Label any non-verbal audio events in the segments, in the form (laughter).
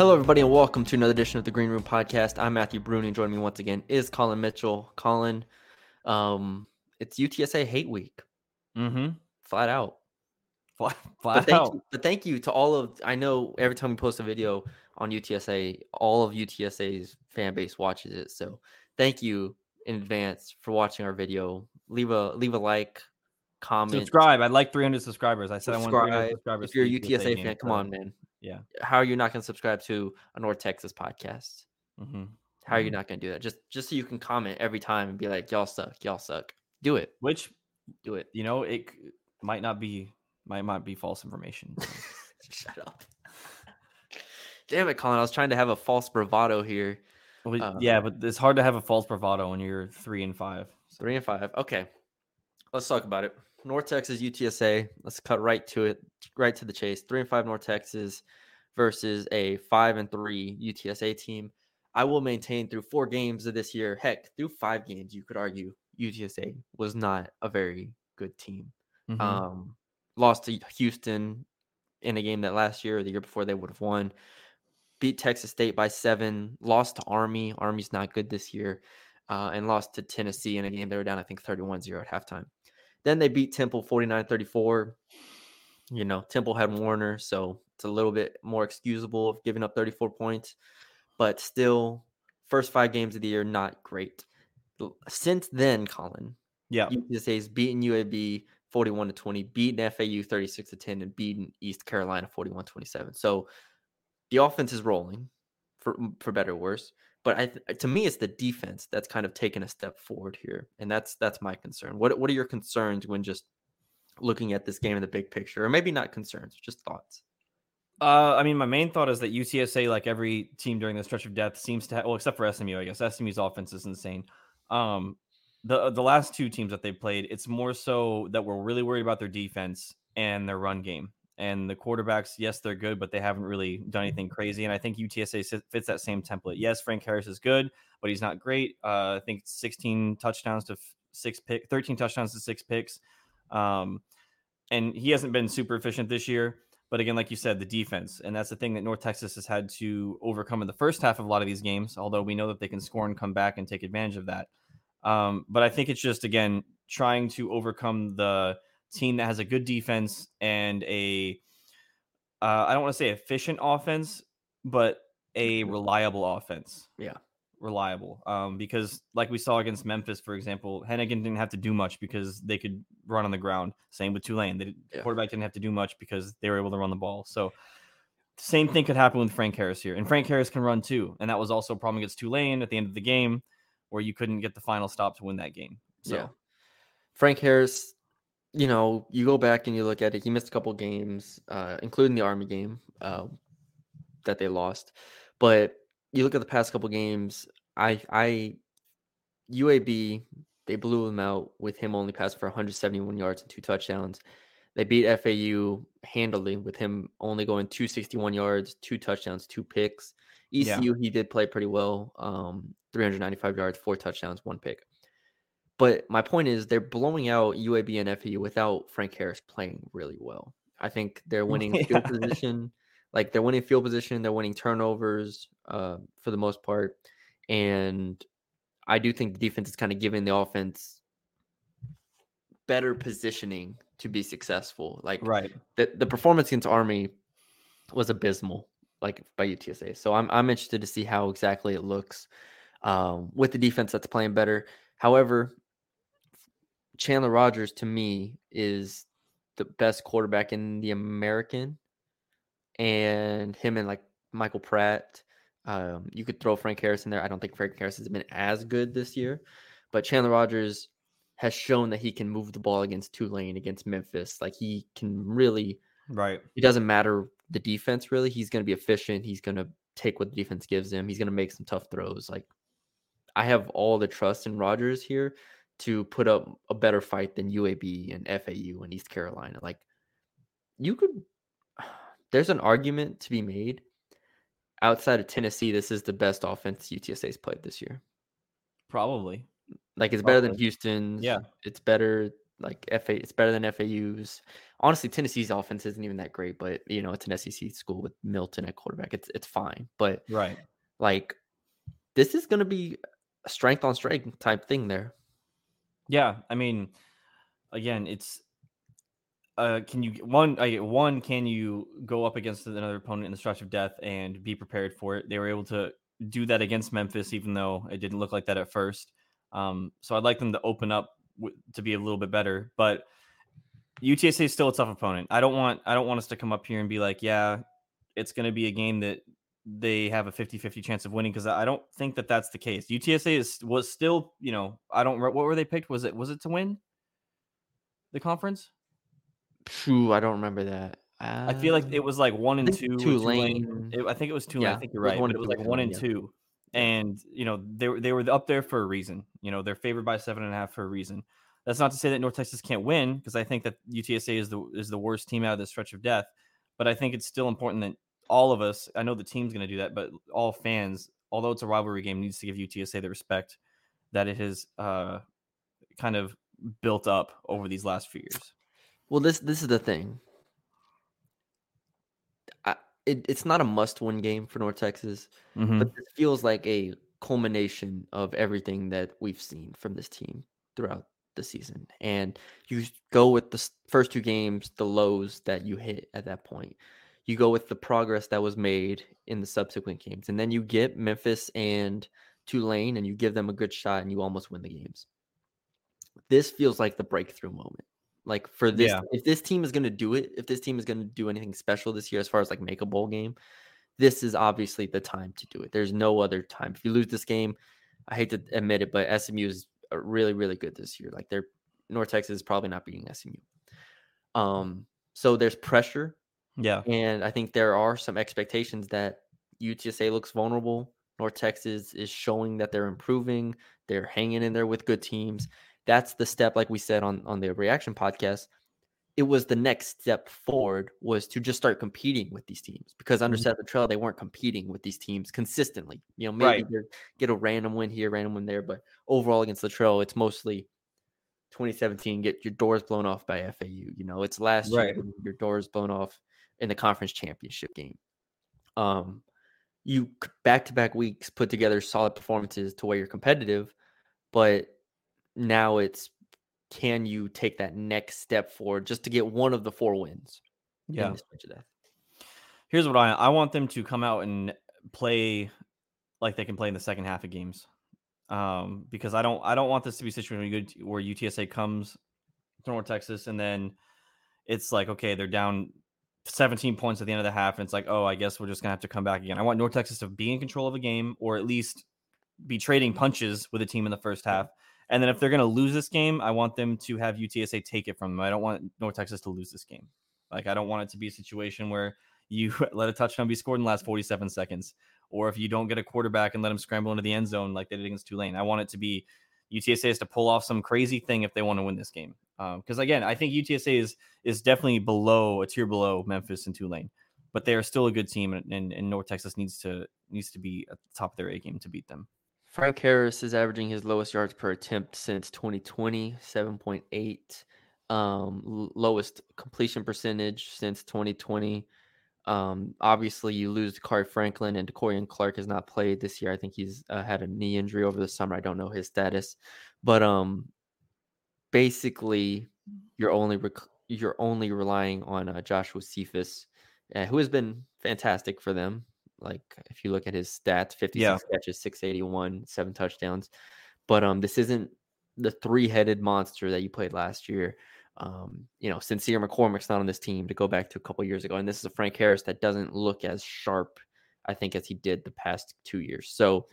Hello, everybody, and welcome to another edition of the Green Room Podcast. I'm Matthew Bruni, and joining me once again is Colin Mitchell. Colin, um, it's UTSA Hate Week, Mm-hmm. flat out. Flat, But flat thank, out. you, but thank you to all of. I know every time we post a video on UTSA, all of UTSA's fan base watches it. So thank you in advance for watching our video. Leave a leave a like, comment, Subscribe. I'd like 300 subscribers. I said I want 300 subscribers. If you're a UTSA game, fan, come so, on, man. Yeah. How are you not going to subscribe to a North Texas podcast? mhm. How are you Mhm. not going to do that? Just just so you can comment every time and be like, y'all suck, y'all suck. Do it, Which do it. you know it might not be might not be false information. (laughs) Shut up. (laughs) Damn it, Colin. I was trying to have a false bravado here. Well, Uh, yeah, but it's hard to have a false bravado when you're three and five. so. Three and five. Okay. Let's talk about it. North Texas UTSA. Let's cut right to it, right to the chase. Three and five North Texas versus a five and three UTSA team. I will maintain through four games of this year, heck, through five games, you could argue UTSA was not a very good team. Mhm. Um, lost to Houston in a game that last year or the year before they would have won. Beat Texas State by seven. Lost to Army. Army's not good this year. Uh, and lost to Tennessee in a game they were down, I think, 31 0 at halftime. Then they beat Temple 49 34. You know, Temple had Warner, so it's a little bit more excusable of giving up 34 points. But still, first five games of the year, not great. Since then, Colin, yeah. UTSA's beaten UAB 41 to 20, beaten FAU 36 to 10, and beaten East Carolina 41 27. So the offense is rolling for for better or worse. But I to me, it's the defense that's kind of taken a step forward here, and that's that's my concern. What what are your concerns when just looking at this game in the big picture, or maybe not concerns, just thoughts? Uh, I mean, my main thought is that UTSA, like every team during the stretch of death, seems to have, well, except for SMU, I guess. SMU's offense is insane. Um, the the last two teams that they played, it's more so that we're really worried about their defense and their run game. And the quarterbacks, yes, they're good, but they haven't really done anything crazy. And I think UTSA fits that same template. Yes, Frank Harris is good, but he's not great. Uh, I think 16 touchdowns to f- six pick, 13 touchdowns to six picks. Um, and he hasn't been super efficient this year. But again, like you said, the defense, and that's the thing that North Texas has had to overcome in the first half of a lot of these games. Although we know that they can score and come back and take advantage of that. Um, but I think it's just again trying to overcome the team that has a good defense and a uh, I don't want to say efficient offense, but a reliable offense. Yeah. reliable. Um, because like we saw against Memphis, for example, Henigan didn't have to do much because they could run on the ground. Same with Tulane. They, Yeah. Quarterback didn't have to do much because they were able to run the ball. So same thing could happen with Frank Harris here. And Frank Harris can run too. And that was also a problem against Tulane at the end of the game where you couldn't get the final stop to win that game. So Yeah. Frank Harris, you know, you go back and you look at it, he missed a couple games, uh, including the Army game uh, that they lost. But you look at the past couple games, I, I, UAB, they blew him out with him only passing for 171 yards and two touchdowns. They beat FAU handily with him only going 261 yards, two touchdowns, two picks. Yeah. ECU, he did play pretty well, um, 395 yards, four touchdowns, one pick. But my point is, they're blowing out UAB and FAU without Frank Harris playing really well. I think they're (laughs) winning field position, like they're winning field position, they're winning turnovers uh, for the most part, and I do think the defense is kind of giving the offense better positioning to be successful. Like right. the the performance against Army was abysmal, like by UTSA. So I'm I'm interested to see how exactly it looks um, with the defense that's playing better. However, Chandler Rogers to me is the best quarterback in the American, and him and like Michael Pratt. Um, you could throw Frank Harris in there. I don't think Frank Harris has been as good this year, but Chandler Rogers has shown that he can move the ball against Tulane, against Memphis. Like he can really Right. it doesn't matter the defense really. He's going to be efficient. He's going to take what the defense gives him. He's going to make some tough throws. Like I have all the trust in Rogers here to put up a better fight than UAB and FAU and East Carolina. Like you could (sighs) there's an argument to be made outside of Tennessee this is the best offense UTSA's played this year. Probably. Like it's better than Houston's. Yeah. It's better Like FA, it's better than FAU's. Honestly, Tennessee's offense isn't even that great, but you know, it's an SEC school with Milton at quarterback. It's it's fine. But right, like this is gonna be a strength on strength type thing there. Yeah, I mean, again, it's uh, can you one I, one can you go up against another opponent in the stretch of death and be prepared for it? They were able to do that against Memphis, even though it didn't look like that at first. Um, so I'd like them to open up w- to be a little bit better, but UTSA is still a tough opponent. I don't want I don't want us to come up here and be like, yeah, it's going to be a game that they have a 50-50 chance of winning because I don't think that that's the case. UTSA is was still, you know, I don't what were they picked? Was it was it to win the conference? True, I don't remember that. I feel like it um, was like one and two. Tulane. Tulane. It, I think it was Tulane. Yeah, I think you're it was right. one it was like with one and yeah. two, and you know they were they were up there for a reason. You know they're favored by seven and a half for a reason. That's not to say that North Texas can't win because I think that UTSA is the is the worst team out of the stretch of death. But I think it's still important that all of us. I know the team's going to do that, but all fans, although it's a rivalry game, needs to give UTSA the respect that it has uh, kind of built up over these last few years. Well, this this is the thing. I, it, it's not a must-win game for North Texas, Mhm. but this feels like a culmination of everything that we've seen from this team throughout the season. And you go with the first two games, the lows that you hit at that point. You go with the progress that was made in the subsequent games, and then you get Memphis and Tulane, and you give them a good shot, and you almost win the games. This feels like the breakthrough moment. Like for this, Yeah. if this team is going to do it, if this team is going to do anything special this year, as far as like make a bowl game, this is obviously the time to do it. There's no other time. If you lose this game, I hate to admit it, but SMU is uh, really, really good this year. Like they're North Texas is probably not beating SMU. Um, so there's pressure, Yeah. and I think there are some expectations that UTSA looks vulnerable. North Texas is showing that they're improving. They're hanging in there with good teams. That's the step, like we said on on the reaction podcast. It was the next step forward was to just start competing with these teams because under Mhm. Seth Littrell they weren't competing with these teams consistently. You know, maybe Right. get a random win here, random win there, but overall against Littrell, it's mostly 2017 get your doors blown off by FAU. You know, it's last Right. year your doors blown off in the conference championship game. Um, you back to back weeks put together solid performances to where you're competitive, but now it's can you take that next step forward just to get one of the four wins? Yeah. the stretch of that? Here's what I I want them to come out and play like they can play in the second half of games. Um, because I don't I don't want this to be a situation where, you go- where UTSA comes to North Texas and then it's like okay they're down 17 points at the end of the half and it's like oh I guess we're just gonna have to come back again. I want North Texas to be in control of a game or at least be trading punches with a team in the first half. And then if they're gonna lose this game, I want them to have UTSA take it from them. I don't want North Texas to lose this game. Like I don't want it to be a situation where you (laughs) let a touchdown be scored in the last 47 seconds, or if you don't get a quarterback and let them scramble into the end zone like they did against Tulane. I want it to be UTSA has to pull off some crazy thing if they want to win this game. Because again, I think UTSA is is definitely below a tier below Memphis and Tulane, but they are still a good team, and, and, and North Texas needs to needs to be at the top of their A game to beat them. Frank Harris is averaging his lowest yards per attempt since 2020, 7.8. Um, lowest completion percentage since 2020. Um, obviously, you lose Kari Franklin and De'Corian Clark has not played this year. I think he's uh, had a knee injury over the summer. I don't know his status, but um, basically, you're only rec- you're only relying on uh, Joshua Cephas, uh, who has been fantastic for them. Like if you look at his stats, 56 Yeah. catches, 681, seven touchdowns. But um, this isn't the three-headed monster that you played last year. Um, you know, Sincere McCormick's not on this team to go back to a couple years ago, and this is a Frank Harris that doesn't look as sharp, I think, as he did the past two years. So,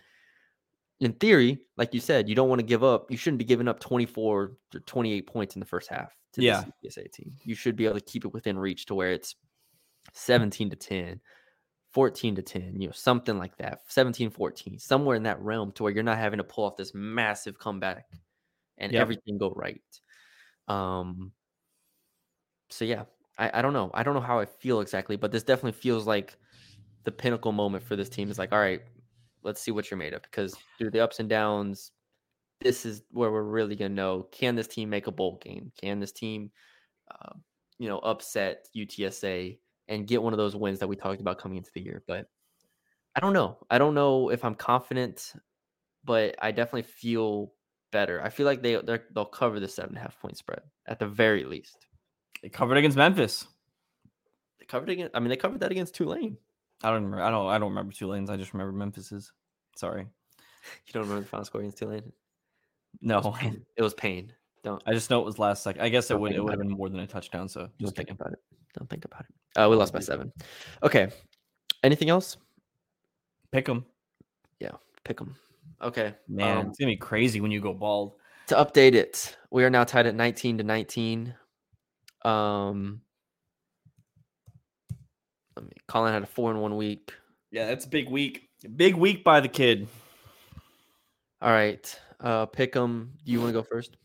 in theory, like you said, you don't want to give up. You shouldn't be giving up 24 to 28 points in the first half to Yeah. this UTSA team. You should be able to keep it within reach to where it's 17 to 10, 14 to 10, you know, something like that, 17 14, somewhere in that realm to where you're not having to pull off this massive comeback and Yep. everything go right. Um, so yeah, I, I don't know. I don't know how I feel exactly, but this definitely feels like the pinnacle moment for this team is like, all right, let's see what you're made of because through the ups and downs, this is where we're really gonna know: can this team make a bowl game? Can this team, uh, you know, upset UTSA and get one of those wins that we talked about coming into the year? But I don't know. I don't know if I'm confident, but I definitely feel better. I feel like they they'll cover the seven and a half point spread at the very least. They covered against Memphis. They covered against. I mean, they covered that against Tulane. I don't remember. I don't. I don't remember Tulane's. I just remember Memphis's. Sorry. (laughs) You don't remember the final score against Tulane? No. It was pain. It was pain. Don't. I just know it was last second. I guess it would. It would have been more than a touchdown. So Don't just think about it. Don't think about it. Uh, we lost by seven. Okay. Anything else? Pick them, Yeah, Pick them. Okay. man. um, it's gonna be crazy when you go bald. to update it, we are now tied at 19 to 19. Um, let me. Colin had a four in one week. Yeah, that's a big week. Big week by the kid. All right. Uh, pick them. Do you want to go first?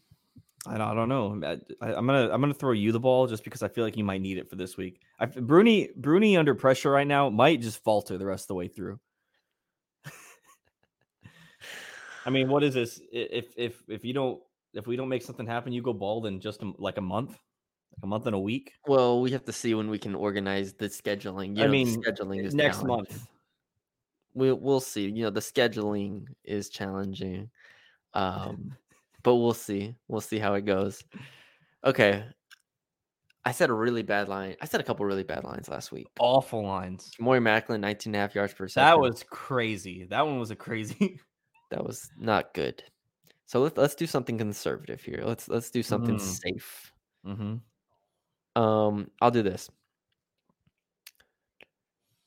I don't, I don't know. I, I, am gonna I'm gonna throw you the ball just because I feel like you might need it for this week. I, Bruni Bruni under pressure right now might just falter the rest of the way through. (laughs) I mean, what is this? If if if you don't if we don't make something happen, you go bald in just a, like a month, like a month and a week. Well, we have to see when we can organize the scheduling. You I know, mean, scheduling is next month. We'll we'll see. You know, the scheduling is challenging. Um, but we'll see. We'll see how it goes. Okay. I said a really bad line. I said a couple really bad lines last week. Awful lines. Maury Macklin, 19 and a half yards per second. That was crazy. That one was a crazy. (laughs) that was not good. So let's let's do something conservative here. Let's let's do something Mm. safe. mm-hmm. Um, I'll do this.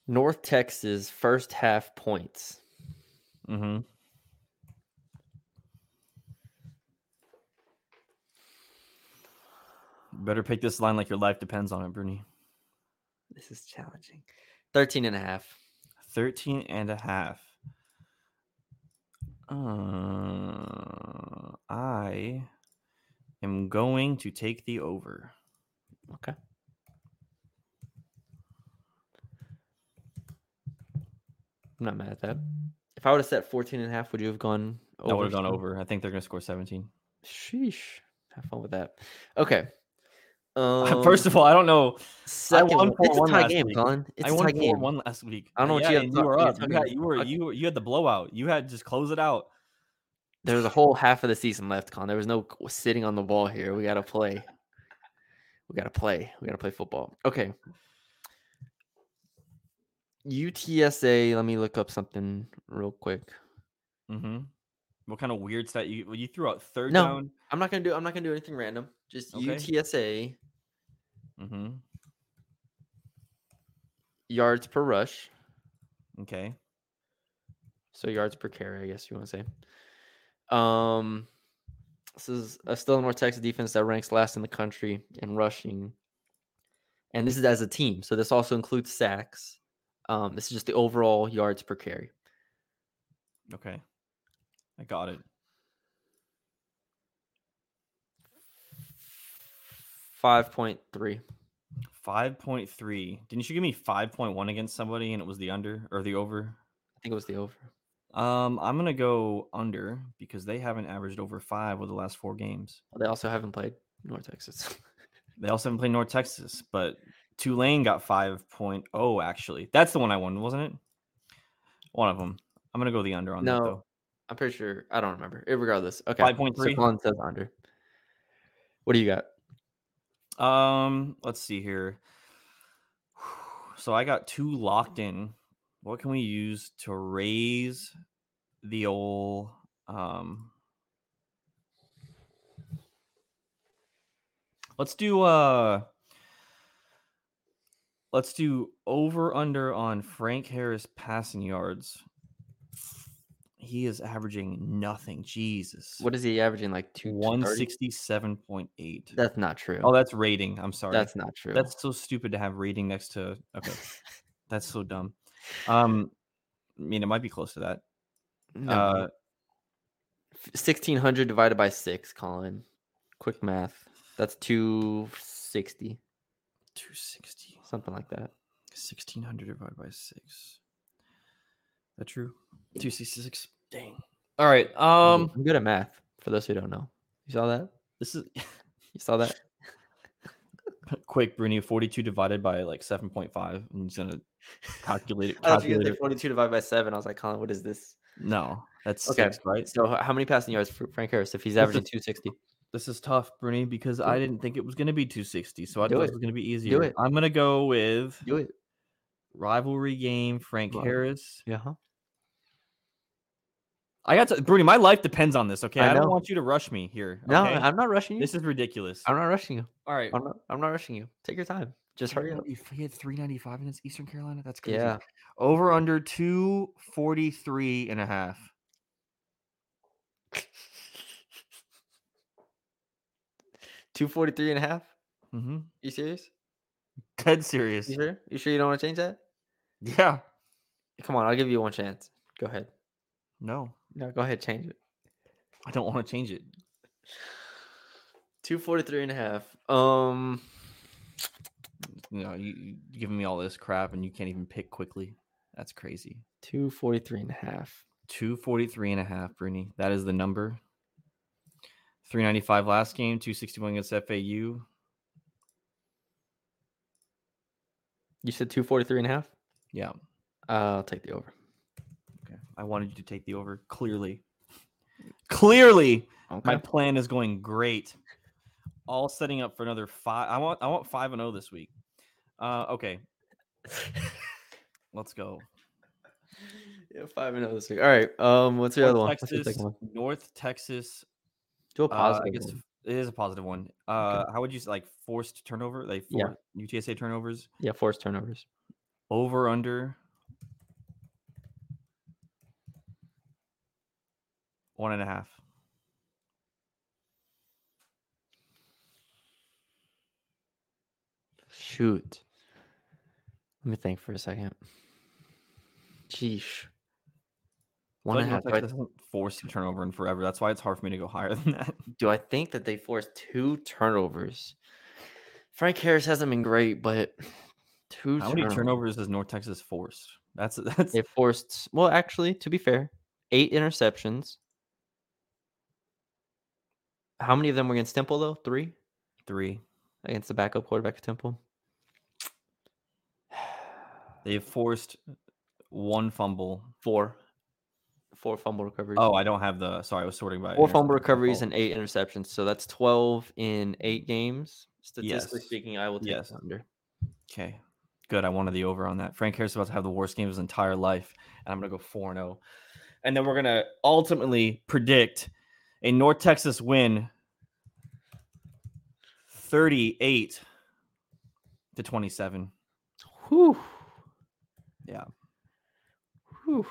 North Texas first half points. Mm-hmm. Better pick this line like your life depends on it, Bruni. This is challenging. 13 and a half. 13 and a half. Uh, I am going to take the over. Okay. I'm not mad at that. If I would have set 14 and a half, would you have gone over? I would have gone over. I think they're going to score 17. Sheesh. Have fun with that. Okay. Um, (laughs) First of all, I don't know. second one- it's a tie last game, week. Colin. It's I a won tie game. 1 last week. I don't know what yeah, you have and to- you were up. You had, you, were, you, were- you had the blowout. You had just close it out. There was a whole half of the season left, Colin. There was no sitting on the ball here. We got to play. We got to play. We got to play football. Okay. UTSA. Let me look up something real quick. Mm-hmm. What kind of weird stat you you threw out third No. down? I'm not gonna do. I'm not gonna do anything random. Just Okay. UTSA Mm-hmm. yards per rush. Okay. So yards per carry, I guess you want to say. Um, this is a still North Texas defense that ranks last in the country in rushing, and this is as a team. So this also includes sacks. Um, this is just the overall yards per carry. Okay. I got it. Five point three. 5.3. Didn't you give me 5.1 against somebody and it was the under or the over? I think it was the over. Um, I'm gonna go under because they haven't averaged over five with the last four games. They also haven't played North Texas. (laughs) They also haven't played North Texas, but Tulane got 5.0 actually. That's the one I won, wasn't it? One of them. I'm gonna go the under on that No. though. I'm pretty sure. I don't remember. Eh, Regardless, okay. 5.3? So says under. What do you got? Um, let's see here. (sighs) So I got two locked in. What can we use to raise the old um Let's do uh let's do over under on Frank Harris passing yards. He is averaging nothing. Jesus. What is he averaging? Like two One 160? sixty-seven point eight. That's not true. Oh, that's rating. I'm sorry. That's not true. That's so stupid to have rating next to. Okay, (laughs) that's so dumb. Um, I mean, it might be close to that. no. Uh, 1600 divided by 6, Colin. Quick math. That's 260, two sixty. something like that. Sixteen hundred divided by six. That true? Two sixty-six. Dang. All right. Um. I'm good at math. For those who don't know, you saw that? This is (laughs) You saw that? (laughs) quick, Bruni. Forty-two divided by like seven point five. I'm just gonna calculate it. I thought you were Calculate gonna say it. 42 divided by seven. I was like, Colin, what is this? No, that's Okay. six, right? So how many passing yards for Frank Harris if he's This averaging is- 260? This is tough, Bruni, because I didn't think it was gonna be two sixty. So I Do thought it. it was gonna be easier. it. I'm gonna go with Do it. rivalry game. Frank. Harris. Yeah. Huh? I got to Bruni. My life depends on this. Okay, I I, don't want you to rush me here. No. I'm not rushing you. this is ridiculous. I'm not rushing you. All right, I'm not. I'm not rushing you. Take your time. Just hurry up. He had 395 against Eastern Carolina. That's crazy. Yeah. Over under 243 and a half. Two forty three and a half. Mm-hmm. You serious? Dead serious. You sure? You sure you don't want to change that? Yeah. Come on, I'll give you one chance. Go ahead. No, No, go ahead, change it. I don't want to change it. 243 and a half. Um You know, you, you giving me all this crap and you can't even pick quickly. That's crazy. 243 and a half. 243 and a half, Bruni. That is the number. 395 last game, 261 against FAU. You said 243 and a half? Yeah. I'll take the over. Okay. I wanted you to take the over. Clearly. Clearly. Okay. My plan is going great. All setting up for another five. I want I want five and zero this week. Uh, okay, let's go. yeah, 5 and 0 this week. All right. Um what's your other one? North What's your Texas, second one? North Texas. Do a Uh, I positive. guess one. it is a positive one. Uh, how would you s- like forced turnover? Like Yeah. UTSA turnovers Yeah, forced turnovers. over under one and a half. Shoot. Let me think for a second. Sheesh. One and a half. One feel and a like half. North Do I, Texas hasn't forced a turnover in forever. That's why it's hard for me to go higher (laughs) than that. do I think that they forced two turnovers? Frank Harris hasn't been great, but two How many turnovers. turnovers does North Texas force? That's (laughs) that's They forced, well, actually, to be fair, eight interceptions. How many of them were against Temple, though? Three three. against the backup quarterback of Temple. They've forced one fumble. Four. Four fumble recoveries. Oh, I don't have the. Sorry, I was sorting by Four fumble recoveries and eight interceptions. So that's 12 in eight games. Statistically Yes. speaking, I will take Yes. under. Okay, good. I wanted the over on that. Frank Harris is about to have the worst game of his entire life, and I'm gonna go four and zero. And then we're gonna ultimately predict a North Texas win, thirty-eight to twenty-seven. Whew. Yeah. Whew.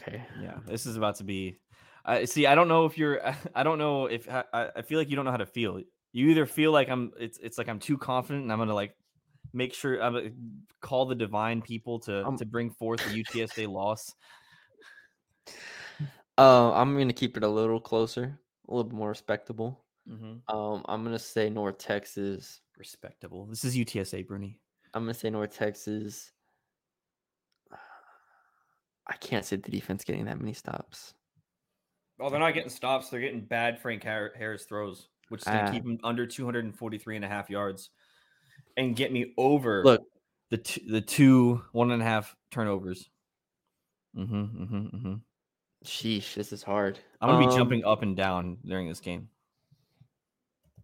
Okay. Yeah, this is about to be. I see. I don't know if you're. (laughs) I don't know if I. I feel like you don't know how to feel. You either feel like I'm. It's it's like I'm too confident, and I'm gonna like make sure I'm gonna call the divine people to Um, to bring forth the UTSA loss. Uh, I'm going to keep it a little closer, a little more respectable. Mm-hmm. Um, I'm going to say North Texas. Respectable. This is UTSA, Bruni. I'm going to say North Texas. I can't see the defense getting that many stops. Well, they're not getting stops. They're getting bad Frank Harris throws, which is going to Ah. keep them under 243 and a half yards and get me over Look, the t- the two one and a half turnovers. Mm-hmm, mm-hmm, mm-hmm. sheesh, this is hard. I'm gonna be Um, jumping up and down during this game.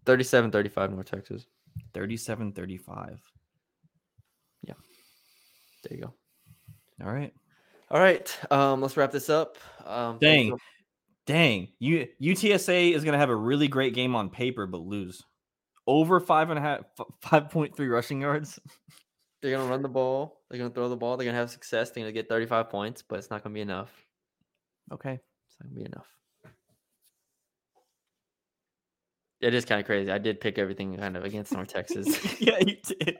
37 35 North Texas. 37 35. Yeah. There you go. All right. All right. Um, let's wrap this up. Um, Dang. for- Dang. You UTSA is gonna have a really great game on paper, but lose. Over five and a half f- 5.3 rushing yards. (laughs) They're gonna run the ball. They're gonna throw the ball. They're gonna have success. They're gonna get 35 points, but it's not gonna be enough. Okay. It's not gonna be enough. It is kind of crazy. I did pick everything kind of against North Texas. (laughs) yeah, you did.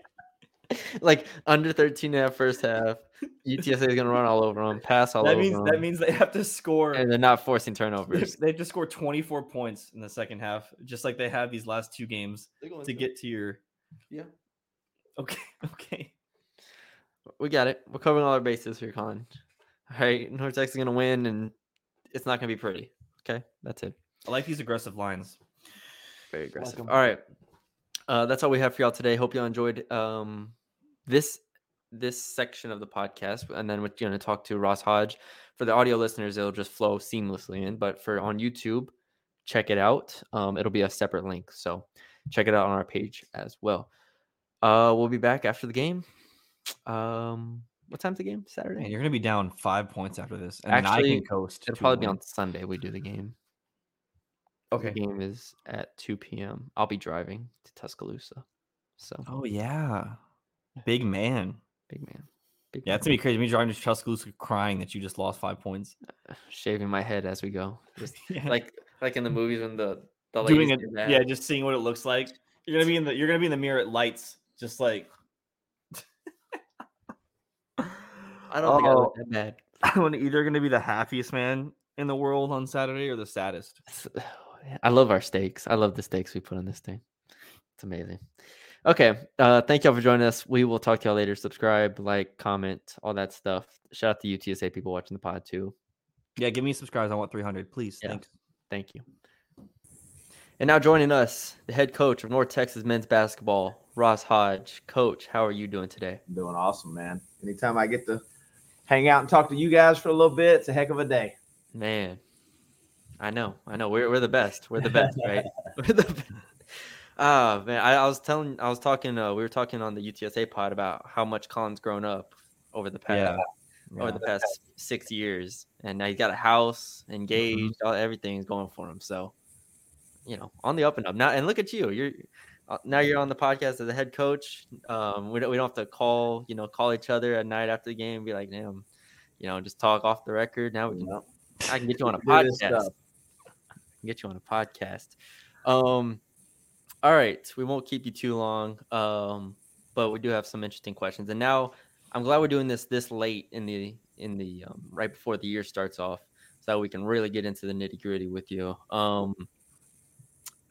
(laughs) like under 13 and a half first half. UTSA is gonna run all over them, pass all That over means that means they have to score and they're not forcing turnovers. (laughs) they have to score 24 points in the second half, just like they have these last two games to get to your yeah. okay, (laughs) okay. We got it. We're covering all our bases here, Colin. All right, North Texas is gonna win, and it's not gonna be pretty. Okay, that's it. I like these aggressive lines. Very aggressive. 'em. All right. Uh, that's all we have for y'all today. Hope y'all enjoyed um, this this section of the podcast, and then we're going to talk to Ross Hodge. For the audio listeners, it'll just flow seamlessly in. But for on YouTube, check it out. Um, it'll be a separate link, so check it out on our page as well. Uh, we'll be back after the game. Um, what time's the game? Saturday. Man, you're gonna be down five points after this, and then I Actually, can coast. It'll probably be on Sunday. We do the game. Okay. The game is at 2 p.m. I'll be driving to Tuscaloosa. So Oh yeah, big man. Big man. Big Yeah, man. it's gonna be crazy. Me driving to Tuscaloosa, crying that you just lost five points. Uh, shaving my head as we go. (laughs) Just Yeah. like like in the movies when the the doing it. mad. Yeah, just seeing what it looks like. You're gonna be in the. You're gonna be in the mirror at lights, just like. I don't think I Oh. look that bad. (laughs) Oh, (laughs) I'm either gonna be the happiest man in the world on Saturday or the saddest. (sighs) I love our steaks. I love the steaks we put on this thing. It's amazing. Okay. Uh thank y'all for joining us. We will talk to y'all later. Subscribe, like, comment, all that stuff. Shout out to UTSA people watching the pod too. Yeah, give me subscribes. I want 300, please. Yeah. Thanks. Thank you. And now joining us, the head coach of North Texas men's basketball, Ross Hodge. Coach, how are you doing today? I'm doing awesome, man. Anytime I get to hang out and talk to you guys for a little bit, it's a heck of a day. Man, I know, I know. We're we're the best. We're the best, right? (laughs) We're the best. Ah, man, I, I was telling, I was talking, uh, we were talking on the UTSA pod about how much Colin's grown up over the past Yeah. over the past six years, and now he's got a house, engaged, all everything's going for him. So, you know, on the up and up now. And look at you, you're uh, now you're on the podcast as a head coach. Um, we don't we don't have to call, you know, call each other at night after the game, and be like, damn, you know, just talk off the record. Now we can, I can get you on a (laughs) podcast. I can get you on a podcast. Um, all right, we won't keep you too long. Um, but we do have some interesting questions. And now I'm glad we're doing this this late in the in the um, right before the year starts off, so that we can really get into the nitty gritty with you. Um,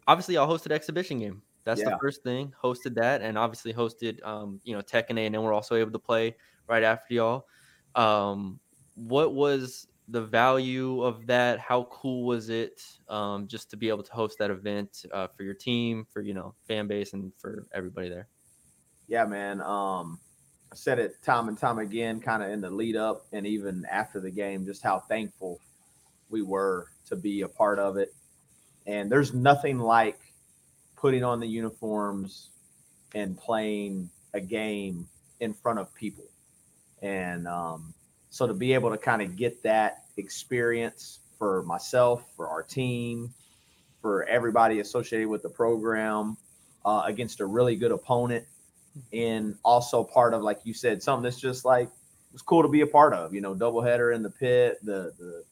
obviously, y'all hosted exhibition game. That's Yeah. the first thing. Hosted that, and obviously hosted um, you know Tech and A, and then we're also able to play right after y'all. Um, what was the value of that? How cool was it um, just to be able to host that event uh, for your team, for you know fan base, and for everybody there? Yeah, man. Um, I said it time and time again, kind of in the lead up and even after the game, just how thankful we were to be a part of it. And there's nothing like putting on the uniforms and playing a game in front of people. And um, so to be able to kind of get that experience for myself, for our team, for everybody associated with the program uh, against a really good opponent and also part of like you said something that's just like it's cool to be a part of you know doubleheader in the pit the the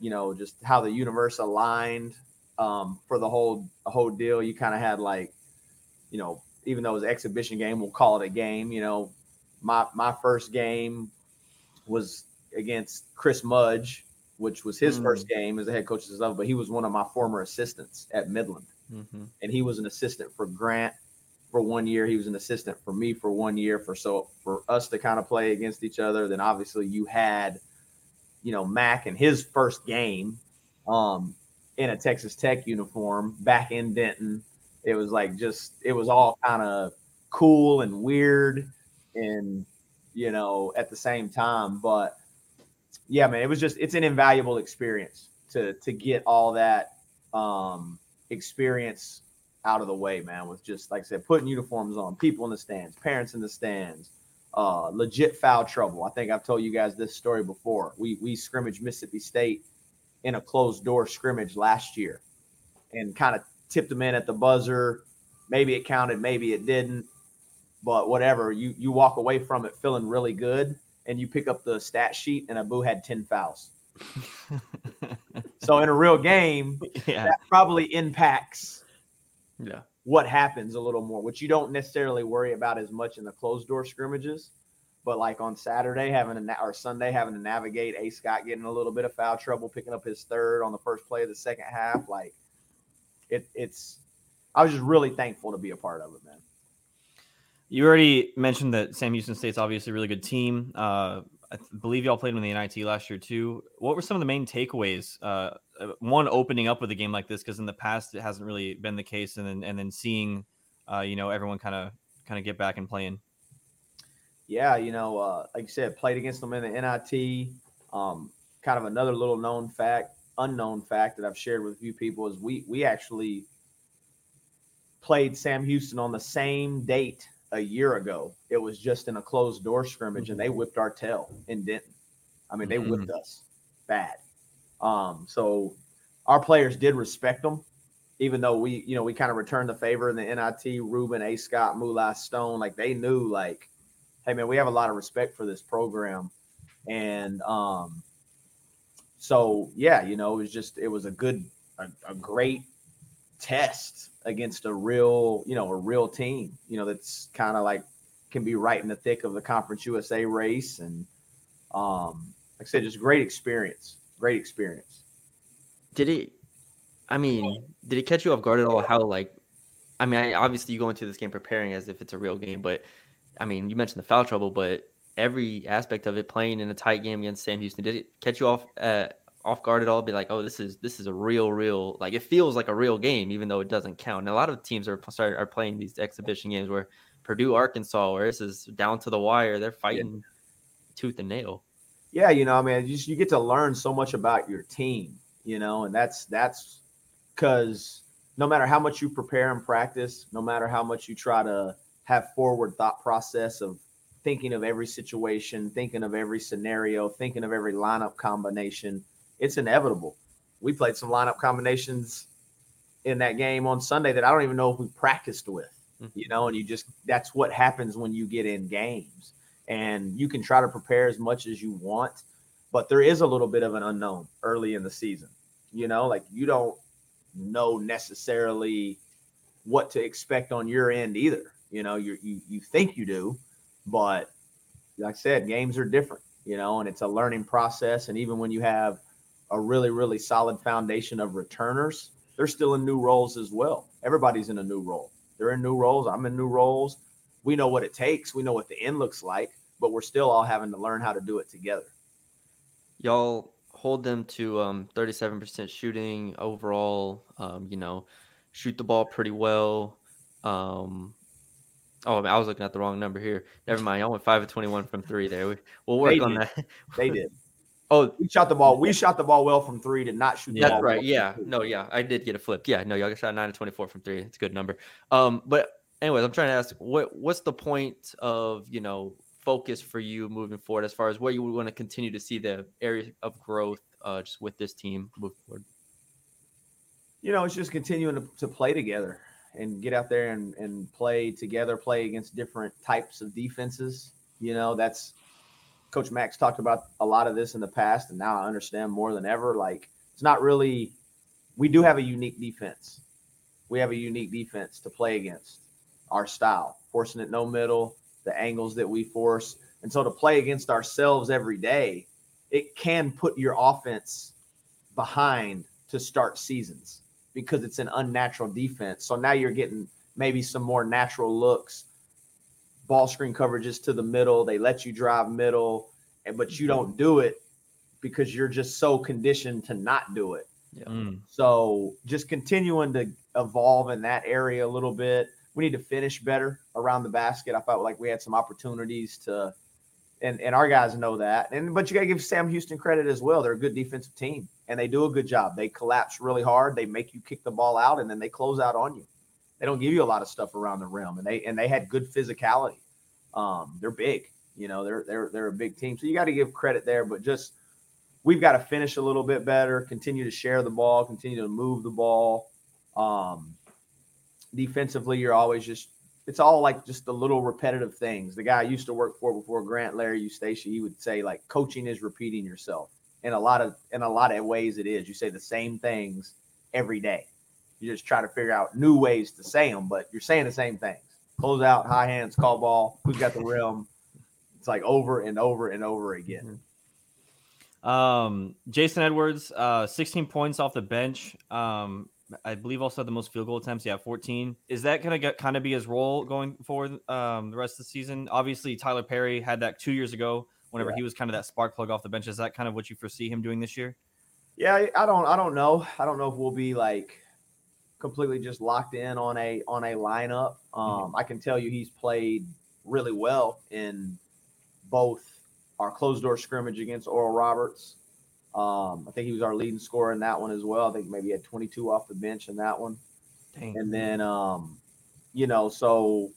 you know just how the universe aligned um for the whole whole deal. You kind of had like you know even though it was exhibition game we'll call it a game you know my my first game was against chris mudge which was his Mm. first game as a head coach and stuff but he was one of my former assistants at midland Mm-hmm. and he was an assistant for Grant for one year. He was an assistant for me for one year. For so for us to kind of play against each other, then obviously you had, you know, Mac in his first game, um, in a Texas Tech uniform back in Denton. It was like just it was all kind of cool and weird, and you know at the same time, but yeah, man, it was just it's an invaluable experience to to get all that um experience out of the way, man, with just like I said, putting uniforms on, people in the stands, parents in the stands, uh, legit foul trouble. I think I've told you guys this story before. We we scrimmaged Mississippi State in a closed door scrimmage last year, and kind of tipped them in at the buzzer. Maybe it counted, maybe it didn't, but whatever. You you walk away from it feeling really good, and you pick up the stat sheet, and Abou had ten fouls. (laughs) So in a real game, yeah. that probably impacts Yeah. what happens a little more, which you don't necessarily worry about as much in the closed door scrimmages. But like on Saturday, having to na- or Sunday, having to navigate A Scott getting a little bit of foul trouble, picking up his third on the first play of the second half, like it, it's. I was just really thankful to be a part of it, man. You already mentioned that Sam Houston State's obviously a really good team. Uh, I believe y'all played in the NIT last year too. What were some of the main takeaways? Uh, uh one opening up with a game like this because in the past it hasn't really been the case, and then and then seeing, uh, you know, everyone kind of kind of get back and playing. Yeah, you know, uh, like you said, played against them in the NIT. Um, kind of another little known fact, unknown fact that I've shared with a few people is we we actually played Sam Houston on the same date a year ago. It was just in a closed door scrimmage, mm-hmm. and they mm-hmm. whipped our tail in Denton. I mean, they mm-hmm. whipped us bad. Um, so our players did respect them, even though we, you know, we kind of returned the favor in the NIT. Rubin, A. Scott, Mulai Stone, like they knew, like, hey man, we have a lot of respect for this program, and um, so yeah, you know, it was just it was a good, a, a great test against a real, you know, a real team, you know, that's kind of like can be right in the thick of the Conference USA race. And um, like I said, just great experience. Great experience. Did it, I mean, did it catch you off guard at all? How, like, I mean, obviously you go into this game preparing as if it's a real game, but I mean, you mentioned the foul trouble, but every aspect of it playing in a tight game against Sam Houston, did it catch you off off guard at all? Be like, oh, this is this is a real, real like it feels like a real game, even though it doesn't count. And a lot of teams are start are playing these exhibition games where Purdue, Arkansas, where this is down to the wire, they're fighting yeah. tooth and nail. Yeah, you know, I mean, you, you get to learn so much about your team, you know, and that's that's because no matter how much you prepare and practice, no matter how much you try to have forward thought process of thinking of every situation, thinking of every scenario, thinking of every lineup combination it's inevitable. We played some lineup combinations in that game on Sunday that I don't even know if we practiced with, mm-hmm. you know, and you just that's what happens when you get in games. And you can try to prepare as much as you want, but there is a little bit of an unknown early in the season. You know, like you don't know necessarily what to expect on your end either. You know, you you you think you do, but like I said, games are different, you know, and it's a learning process. And even when you have a really, really solid foundation of returners, they're still in new roles as well. Everybody's in a new role. They're in new roles. I'm in new roles. We know what it takes. We know what the end looks like, but we're still all having to learn how to do it together. Y'all hold them to um, 37% shooting overall. Um, you know, shoot the ball pretty well. Um, oh, I was looking at the wrong number here. Never mind. I went five of 21 from three there. We, will work they on did. that. they did. Oh, we shot the ball. We shot the ball well from three. Did not shoot. The That's right. Yeah. No. Yeah. I did get a flip. Yeah. No. Y'all shot nine to twenty four from three. It's a good number. Um. But anyways, I'm trying to ask what what's the point of you know focus for you moving forward as far as where you would want to continue to see the area of growth uh, just with this team moving forward. You know, it's just continuing to, to play together and get out there and, and play together, play against different types of defenses. You know, that's Coach Max talked about a lot of this in the past, and now I understand more than ever. Like it's not really. We do have a unique defense. We have a unique defense to play against our style, forcing it no middle, the angles that we force, and so to play against ourselves every day, it can put your offense behind to start seasons because it's an unnatural defense. So now you're getting maybe some more natural looks ball screen coverages to the middle. They let you drive middle, and but you don't do it because you're just so conditioned to not do it. Yeah. Mm. So just continuing to evolve in that area a little bit. We need to finish better around the basket. I felt like we had some opportunities to, and and our guys know that. And but you got to give Sam Houston credit as well. They're a good defensive team, and they do a good job. They collapse really hard. They make you kick the ball out, and then they close out on you they don't give you a lot of stuff around the rim, and they and they had good physicality. Um, they're big, you know, they're they're they're a big team, so you got to give credit there. But just we've got to finish a little bit better, continue to share the ball, continue to move the ball. Um, defensively, you're always just it's all like just the little repetitive things. The guy I used to work for before Grant, Larry Eustachy, he would say like coaching is repeating yourself. In a lot of in a lot of ways, it is. You say the same things every day. You just try to figure out new ways to say them, but you're saying the same things. Close out, high hands, call ball. Who's got the rim? It's like over and over and over again. Um, Jason Edwards, uh, 16 points off the bench. Um, I believe also the most field goal attempts. Yeah, 14. Is that going to kind of be his role going forward um, the rest of the season? Obviously, Tyler Perry had that two years ago whenever Yeah. he was kind of that spark plug off the bench. Is that kind of what you foresee him doing this year? Yeah, I don't I don't know. I don't know if we'll be like completely just locked in on a on a lineup. Um, I can tell you he's played really well in both our closed door scrimmage against Oral Roberts. Um, I think he was our leading scorer in that one as well. I think maybe he had 22 off the bench in that one. Dang. And then, um, you know, so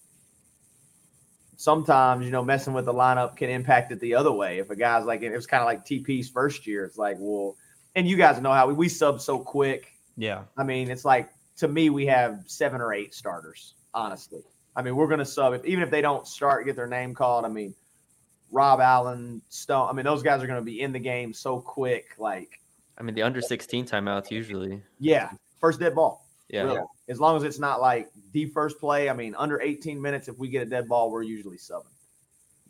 sometimes, you know, messing with the lineup can impact it the other way. If a guy's like, it was kind of like TP's first year. It's like, well, and you guys know how we, we sub so quick. yeah. I mean, it's like to me, we have seven or eight starters, honestly. I mean, we're going to sub if even if they don't start, get their name called. I mean, Rob Allen, Stone. I mean, those guys are going to be in the game so quick. Like, I mean, the under 16 timeouts usually. yeah, first dead ball. Yeah. Really. As long as it's not like the first play. I mean, under 18 minutes, if we get a dead ball, we're usually subbing.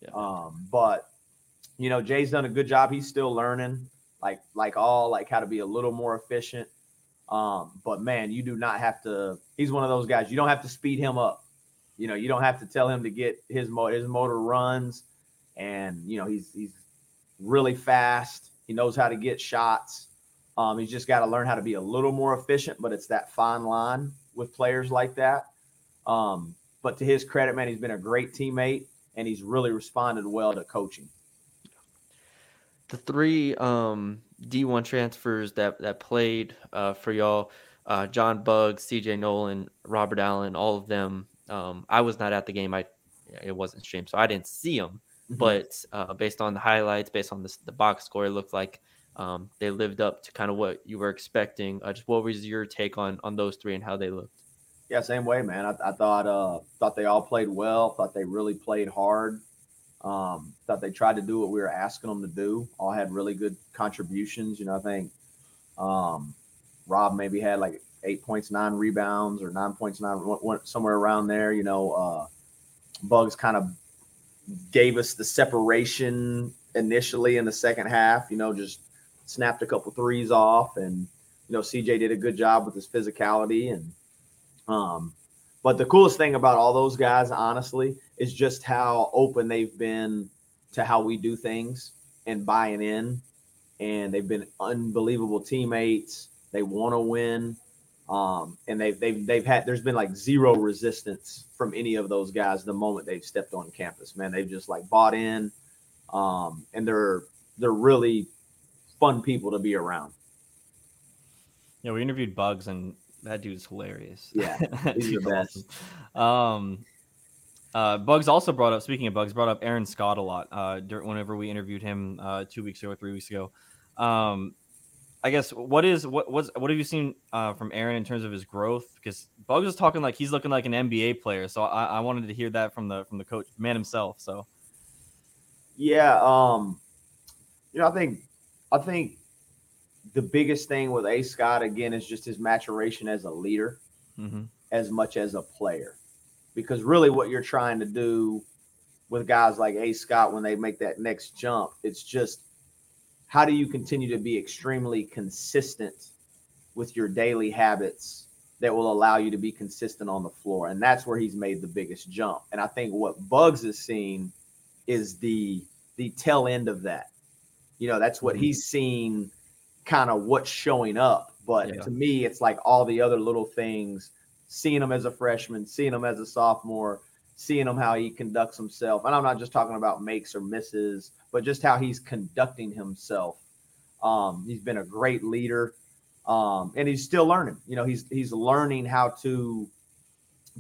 Yeah. Um, but you know, Jay's done a good job. He's still learning, like like all like how to be a little more efficient. Um, but man, you do not have to. He's one of those guys. You don't have to speed him up. You know, you don't have to tell him to get his motor. His motor runs, and you know he's he's really fast. He knows how to get shots. Um, he's just got to learn how to be a little more efficient, but it's that fine line with players like that. Um, but to his credit, man, he's been a great teammate and he's really responded well to coaching. the three um, D1 transfers that that played uh, for y'all, uh, John Buggs, CJ Noland, Robert Allen, all of them. Um, I was not at the game. I it wasn't streamed, so I didn't see them. Mm-hmm. But uh, based on the highlights, based on the, the box score, it looked like um, they lived up to kind of what you were expecting. Uh, just what was your take on on those three and how they looked? Yeah, same way, man. I, I thought uh, thought they all played well. Thought they really played hard. Um, thought they tried to do what we were asking them to do. All had really good contributions. You know, I think um, Rob maybe had like eight points, nine rebounds, or nine points, nine somewhere around there. You know, uh, Buggs kind of gave us the separation initially in the second half. You know, just snapped a couple threes off, and you know, CJ did a good job with his physicality and. Um, but the coolest thing about all those guys, honestly, is just how open they've been to how we do things and buying in. And they've been unbelievable teammates. They want to win. Um, and they've, they've, they've had, there's been like zero resistance from any of those guys the moment they've stepped on campus, man. They've just like bought in. Um, and they're, they're really fun people to be around. Yeah, we interviewed Buggs, and that dude's hilarious. Yeah, (laughs) he's the best. awesome. Um, uh, Buggs also brought up. Speaking of Buggs, brought up Aaron Scott a lot. Uh, whenever we interviewed him uh, two weeks ago or three weeks ago. Um, I guess what is what what's, what have you seen uh, from Aaron in terms of his growth? Because Buggs is talking like he's looking like an NBA player. So I, I wanted to hear that from the from the coach man himself. So Yeah, um, you know, I think I think the biggest thing with A Scott again is just his maturation as a leader mhm. as much as a player. Because really what you're trying to do with guys like A Scott when they make that next jump, it's just how do you continue to be extremely consistent with your daily habits that will allow you to be consistent on the floor? And that's where he's made the biggest jump. And I think what Buggs is seeing is the the tail end of that. You know, that's what Mhm. he's seeing kind of what's showing up. But Yeah. to me, it's like all the other little things, seeing him as a freshman, seeing him as a sophomore, seeing him how he conducts himself. And I'm not just talking about makes or misses, but just how he's conducting himself. Um, he's been a great leader. Um, and he's still learning. You know, he's he's learning how to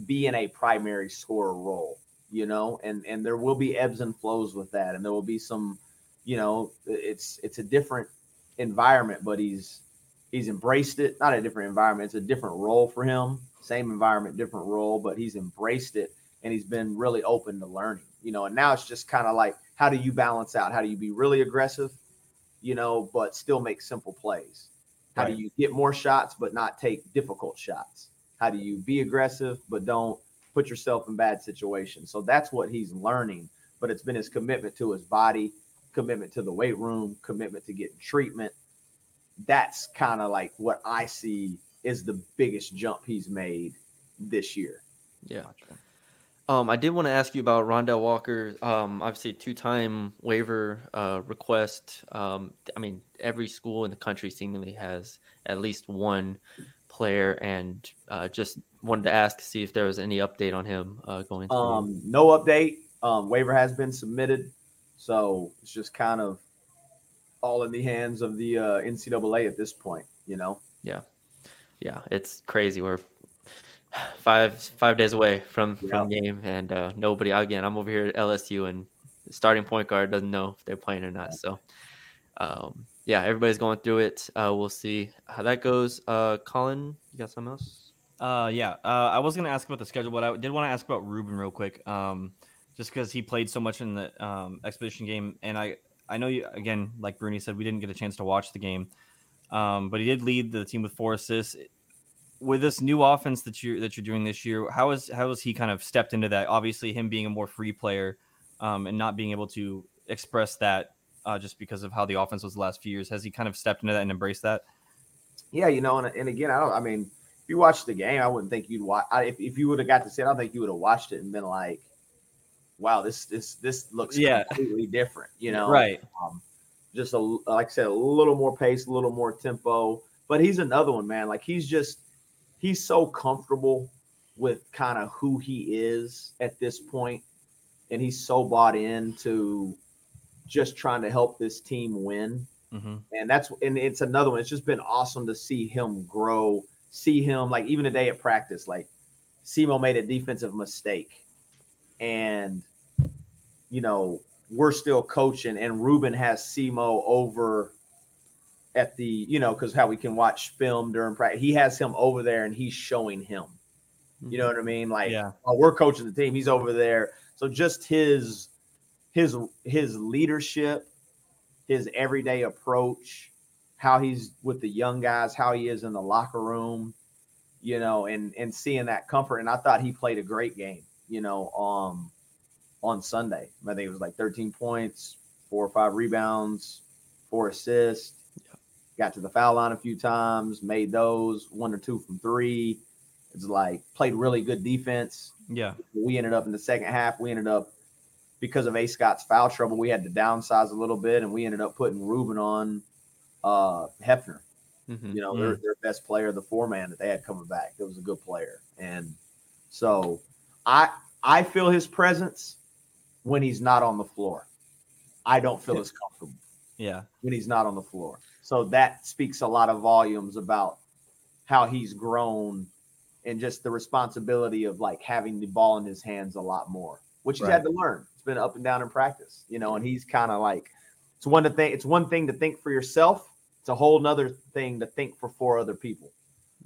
be in a primary scorer role, you know, and and there will be ebbs and flows with that, and there will be some, you know, it's it's a different environment, but he's he's embraced it. Not a different environment; it's a different role for him. Same environment, different role, but he's embraced it, and he's been really open to learning. You know, and now it's just kind of like, how do you balance out? How do you be really aggressive, you know, but still make simple plays? How Right. do you get more shots but not take difficult shots? How do you be aggressive but don't put yourself in bad situations? So that's what he's learning. But it's been his commitment to his body, commitment to the weight room, commitment to getting treatment. That's kind of like what I see is the biggest jump he's made this year. Yeah. Um, I did want to ask you about Rondel Walker. Um, obviously, two-time waiver uh, request. Um, I mean, every school in the country seemingly has at least one player, and uh, just wanted to ask to see if there was any update on him uh, going. Into Um, no update. Um, waiver has been submitted, so it's just kind of all in the hands of the uh, NCAA at this point. You know. yeah, Yeah. it's crazy. We're five five days away from from game, and uh, nobody again. I'm over here at LSU, and starting point guard doesn't know if they're playing or not. So, um, yeah, everybody's going through it. Uh, we'll see how that goes. Uh, Colin, you got something else? Uh, yeah. Uh, I was gonna ask about the schedule, but I did want to ask about Rubin real quick. Um, just because he played so much in the um, expedition game, and I I know you again, like Bruni said, we didn't get a chance to watch the game, um, but he did lead the team with four assists. With this new offense that you're that you're doing this year, how is how has he kind of stepped into that? Obviously, him being a more free player, um, and not being able to express that uh, just because of how the offense was the last few years. Has he kind of stepped into that and embraced that? Yeah, you know, and, and again, I don't. I mean, if you watched the game, I wouldn't think you'd watch. I, if if you would have got to see it, I don't think you would have watched it and been like, "Wow, this this this looks Yeah. completely different." You know, Right. Um, just a like I said, a little more pace, a little more tempo. But he's another one, man. Like he's just he's so comfortable with kind of who he is at this point, and he's so bought into just trying to help this team win hmm and that's and it's another one. It's just been awesome to see him grow, see him like even today at practice, like Simo made a defensive mistake, and you know we're still coaching, and Rubin has Simo over at the you know because how we can watch film during practice. He has him over there, and he's showing him. You know what I mean? Like Yeah. while we're coaching the team, he's over there. So just his his his leadership, his everyday approach, how he's with the young guys, how he is in the locker room, you know, and and seeing that comfort. And I thought he played a great game, you know, um on Sunday. I think it was like 13 points, four or five rebounds, four assists. Got to the foul line a few times, made those one or two from three. It's like played really good defense Yeah. we ended up in the second half. We ended up because of A Scott's foul trouble, we had to downsize a little bit, and we ended up putting Rubin on uh, Hefner. Mhm. You know, their, their best player, the four man that they had coming back. That was a good player, and so I I feel his presence when he's not on the floor. I don't feel as comfortable Yeah. when he's not on the floor. So that speaks a lot of volumes about how he's grown and just the responsibility of like having the ball in his hands a lot more, which he's had to learn. It's been up and down in practice, you know, and he's kind of like it's one to think it's one thing to think for yourself. It's a whole nother thing to think for four other people.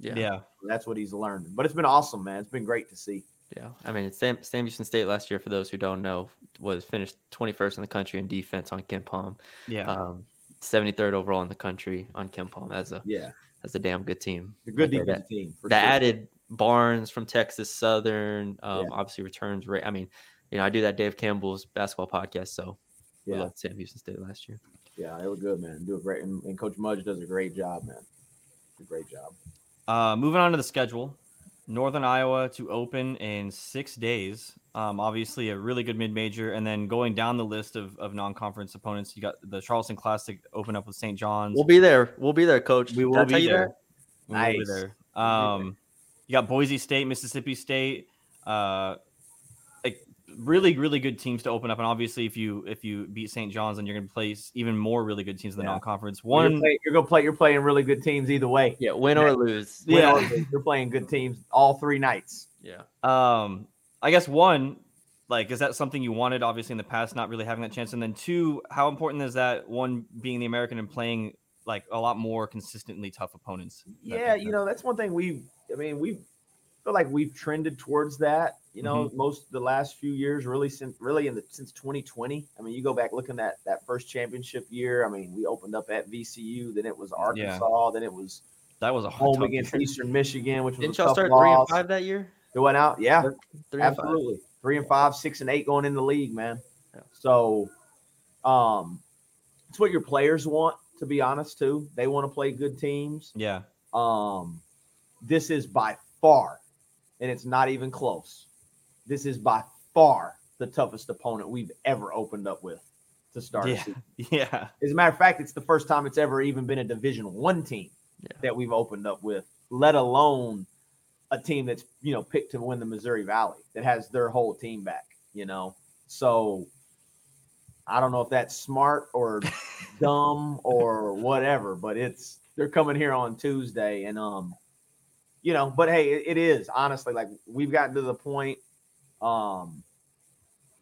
Yeah. Yeah. That's what he's learned. But it's been awesome, man. It's been great to see. Yeah, I mean, Sam Sam Houston State last year, for those who don't know, was finished 21st in the country in defense on KenPom. Yeah. Um, 73rd overall in the country on KenPom as a Yeah. as a damn good team. A good Like, defensive team. For that sure. added Barnes from Texas Southern. Um, Yeah. obviously returns rate. I mean, you know, I do that Dave Campbell's basketball podcast, so we Yeah. loved Sam Houston State last year. Yeah, they were good, man. Do a great and, and Coach Mudge does a great job, man. A great job. Uh, moving on to the schedule, Northern Iowa to open in six days. Um, obviously, a really good mid major, and then going down the list of, of non conference opponents, you got the Charleston Classic open up with St. John's. We'll be there. We'll be there, Coach. We will be there. We will be Nice. there. Um, you got Boise State, Mississippi State. Uh, really, really good teams to open up, and obviously, if you if you beat St. John's, then you're going to place even more really good teams in the Yeah. non conference. One, you're, play, you're gonna play. You're playing really good teams either way. Yeah, win or lose. Win Yeah. or lose, you're playing good teams all three nights. Yeah. Um, I guess one, like, is that something you wanted? Obviously, in the past, not really having that chance, and then two, how important is that? One being the American and playing like a lot more consistently tough opponents. Yeah, you know that's one thing we. I mean, we feel like we've trended towards that. You know, most the last few years, really since really in the since 2020. I mean, you go back looking at that first championship year. I mean, we opened up at VCU, then it was Arkansas, then it was that was a home against year. Eastern Michigan, which was Didn't a y'all tough start three and five that year? It went out, yeah. Three and five. Absolutely. Three and five, six and eight going in the league, man. Yeah. So um it's what your players want, to be honest, too. They want to play good teams. Yeah, Um this is by far, and it's not even close, this is by far the toughest opponent we've ever opened up with to start. Yeah. (laughs) Yeah. As a matter of fact, it's the first time it's ever even been a Division One team Yeah. that we've opened up with, let alone a team that's you know picked to win the Missouri Valley that has their whole team back. You know, so I don't know if that's smart or (laughs) dumb or whatever, but it's they're coming here on Tuesday, and um, you know, but hey, it, it is honestly like we've gotten to the point. Um,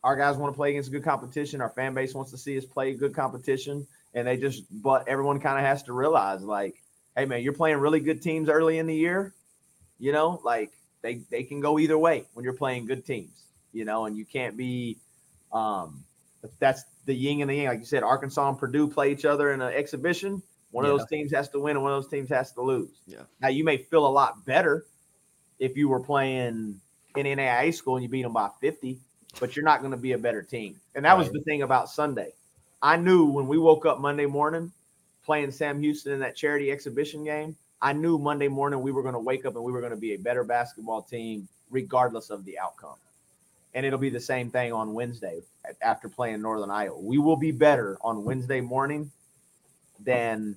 our guys want to play against good competition. Our fan base wants to see us play good competition, and they just, but everyone kind of has to realize, like, hey man, you're playing really good teams early in the year. You know, like they they can go either way when you're playing good teams. You know, and you can't be. Um, that's the yin and the yang. Like you said, Arkansas and Purdue play each other in an exhibition. One of those teams has to win, and one of those teams has to lose. Yeah. Now you may feel a lot better if you were playing in NAIA school and you beat them by 50, but you're not going to be a better team. And that was the thing about Sunday. I knew when we woke up Monday morning playing Sam Houston in that charity exhibition game, I knew Monday morning we were going to wake up and we were going to be a better basketball team regardless of the outcome. And it'll be the same thing on Wednesday after playing Northern Iowa. We will be better on Wednesday morning than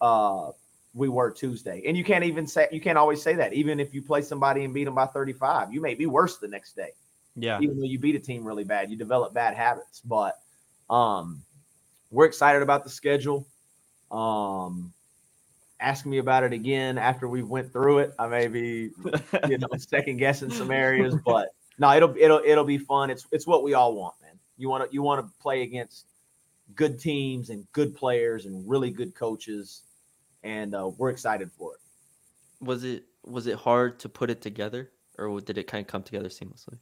uh, we were Tuesday. And you can't even say you can't always say that. Even if you play somebody and beat them by 35, you may be worse the next day. Yeah. Even though you beat a team really bad, you develop bad habits. But um, we're excited about the schedule. Um, ask me about it again after we went through it. I may be you know (laughs) second guessing some areas, but no, it'll it'll it'll be fun. It's it's what we all want, man. You want to you want to play against good teams and good players and really good coaches, and uh, we're excited for it. Was it was it hard to put it together, or did it kind of come together seamlessly?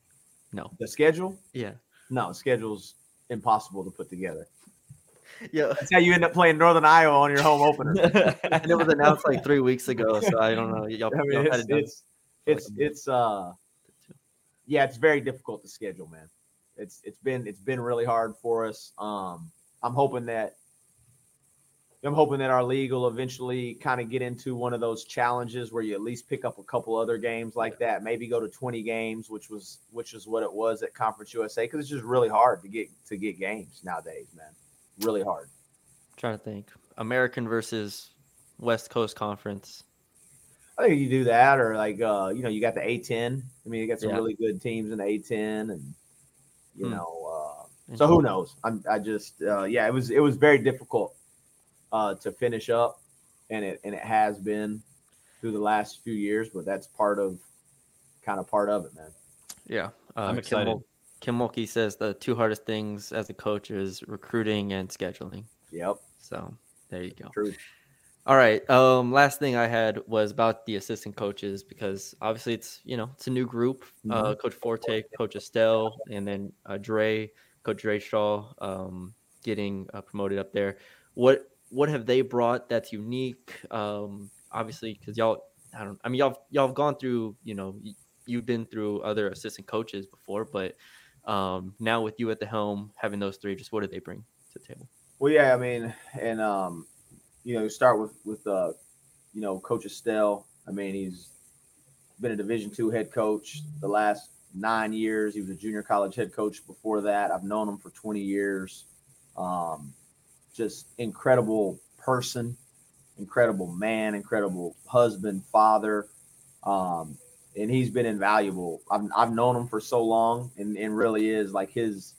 No. The schedule, Yeah. no, schedule's impossible to put together. (laughs) Yeah. That's how you end up playing Northern Iowa on your home opener. (laughs) and it was announced like three weeks ago, so I don't know. Y'all, (laughs) I mean, y'all it's it it's it's, it's uh yeah, it's very difficult to schedule, man. It's it's been it's been really hard for us. Um, I'm hoping that I'm hoping that our league will eventually kind of get into one of those challenges where you at least pick up a couple other games like that. Maybe go to 20 games, which was which is what it was at Conference USA, because it's just really hard to get to get games nowadays, man. Really hard. trying to think. American versus West Coast Conference. I think you do that, or like uh, you know, you got the A10. I mean, you got some Yeah. really good teams in the A10, and you Hmm. know, so who knows? I'm, I just, uh, yeah, it was it was very difficult uh, to finish up, and it and it has been through the last few years, but that's part of kind of part of it, man. Yeah. Uh, I'm excited. Mul- Kim Mulkey says the two hardest things as a coach is recruiting and scheduling. Yep, So there you go. true. All right. Um, last thing I had was about the assistant coaches because obviously it's you know it's a new group. Uh, Coach Forte, Coach Estelle, and then uh, Dre, Coach Dre Shaw, um, getting uh, promoted up there. What what have they brought that's unique? Um, obviously because y'all, I don't. I mean y'all y'all have gone through you know y- you've been through other assistant coaches before, but um, now with you at the helm, having those three, just what do they bring to the table? Well, yeah, I mean, and um, you know, start with with uh, you know, Coach Estelle. I mean, he's been a Division two head coach the last nine years. He was a junior college head coach before that. I've known him for 20 years. Um, just incredible person, incredible man, incredible husband, father. Um, and he's been invaluable. I've, I've known him for so long and, and really is like his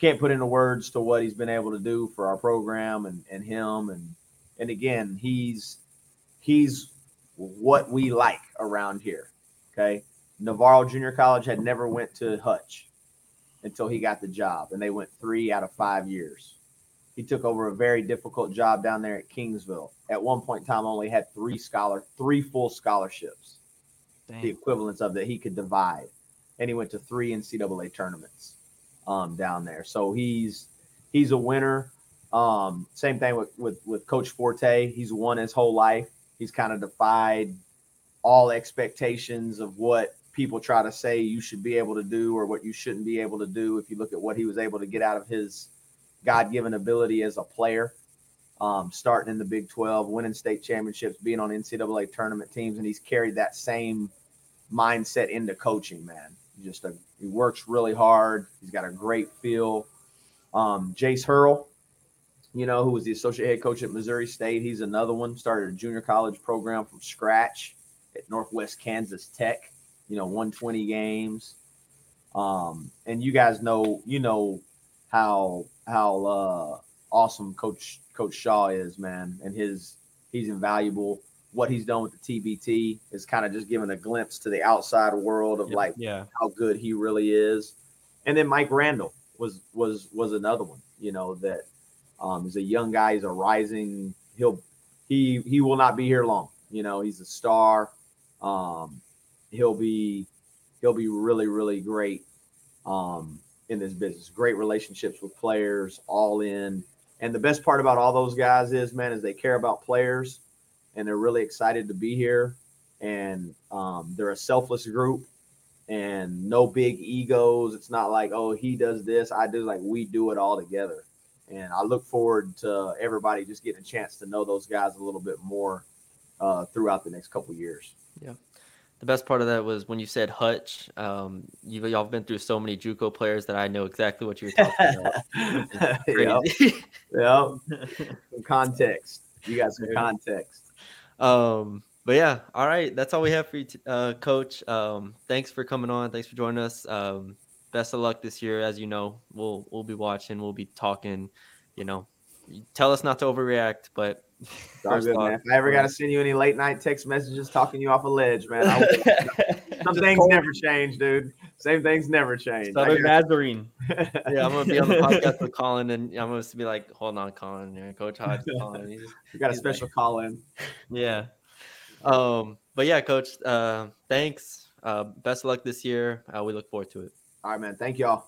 can't put into words to what he's been able to do for our program and, and him and and again he's he's what we like around here okay navarro junior college had never went to hutch until he got the job and they went three out of five years he took over a very difficult job down there at kingsville at one point in time only had three scholar three full scholarships the equivalents of that he could divide. And he went to three NCAA tournaments um, down there. So he's he's a winner. Um, same thing with, with with Coach Forte. He's won his whole life. He's kind of defied all expectations of what people try to say you should be able to do or what you shouldn't be able to do. If you look at what he was able to get out of his God given ability as a player, um, starting in the Big 12, winning state championships, being on NCAA tournament teams, and he's carried that same mindset into coaching, man. just a he works really hard. He's got a great feel. Um, Jase Herl, you know, who was the associate head coach at Missouri State. He's another one. Started a junior college program from scratch at Northwest Kansas Tech. You know, 120 games. Um, and you guys know, you know how how uh, awesome Coach Coach Shaw is, man, and his he's invaluable. What he's done with the TBT is kind of just giving a glimpse to the outside world of like yeah, how good he really is. And then Mike Randall was was was another one, you know, that um is a young guy, he's a rising, he'll he he will not be here long. You know, he's a star. Um he'll be he'll be really, really great um in this business. Great relationships with players, all in. And the best part about all those guys is, man, is they care about players and they're really excited to be here. And um, they're a selfless group and no big egos. It's not like, oh, he does this, I do like we do it all together. And I look forward to everybody just getting a chance to know those guys a little bit more uh, throughout the next couple years. The best part of that was when you said Hutch. Um, you y'all have been through so many JUCO players that I know exactly what you're talking about. (laughs) yep, Crazy. (laughs) yep. Some context. You got some context. um, but yeah, all right, that's all we have for you, t- uh, Coach. Um, thanks for coming on. Thanks for joining us. Um, best of luck this year. As you know, we'll we'll be watching. We'll be talking. You know, tell us not to overreact, but all good, man. If I ever got to send you any late night text messages talking you off a ledge, man, I (laughs) will. some things call- never change, dude. Same things never change. I Southern Nazarene. Yeah, I'm gonna be on the (laughs) podcast with Colin, and I'm gonna be like, "Hold on, Colin, yeah, Coach Hodge, (laughs) Colin." He's- we got a special call in. Yeah. Um, but yeah, Coach, uh, thanks. Uh, best of luck this year. Uh, we look forward to it. All right, man. Thank y'all.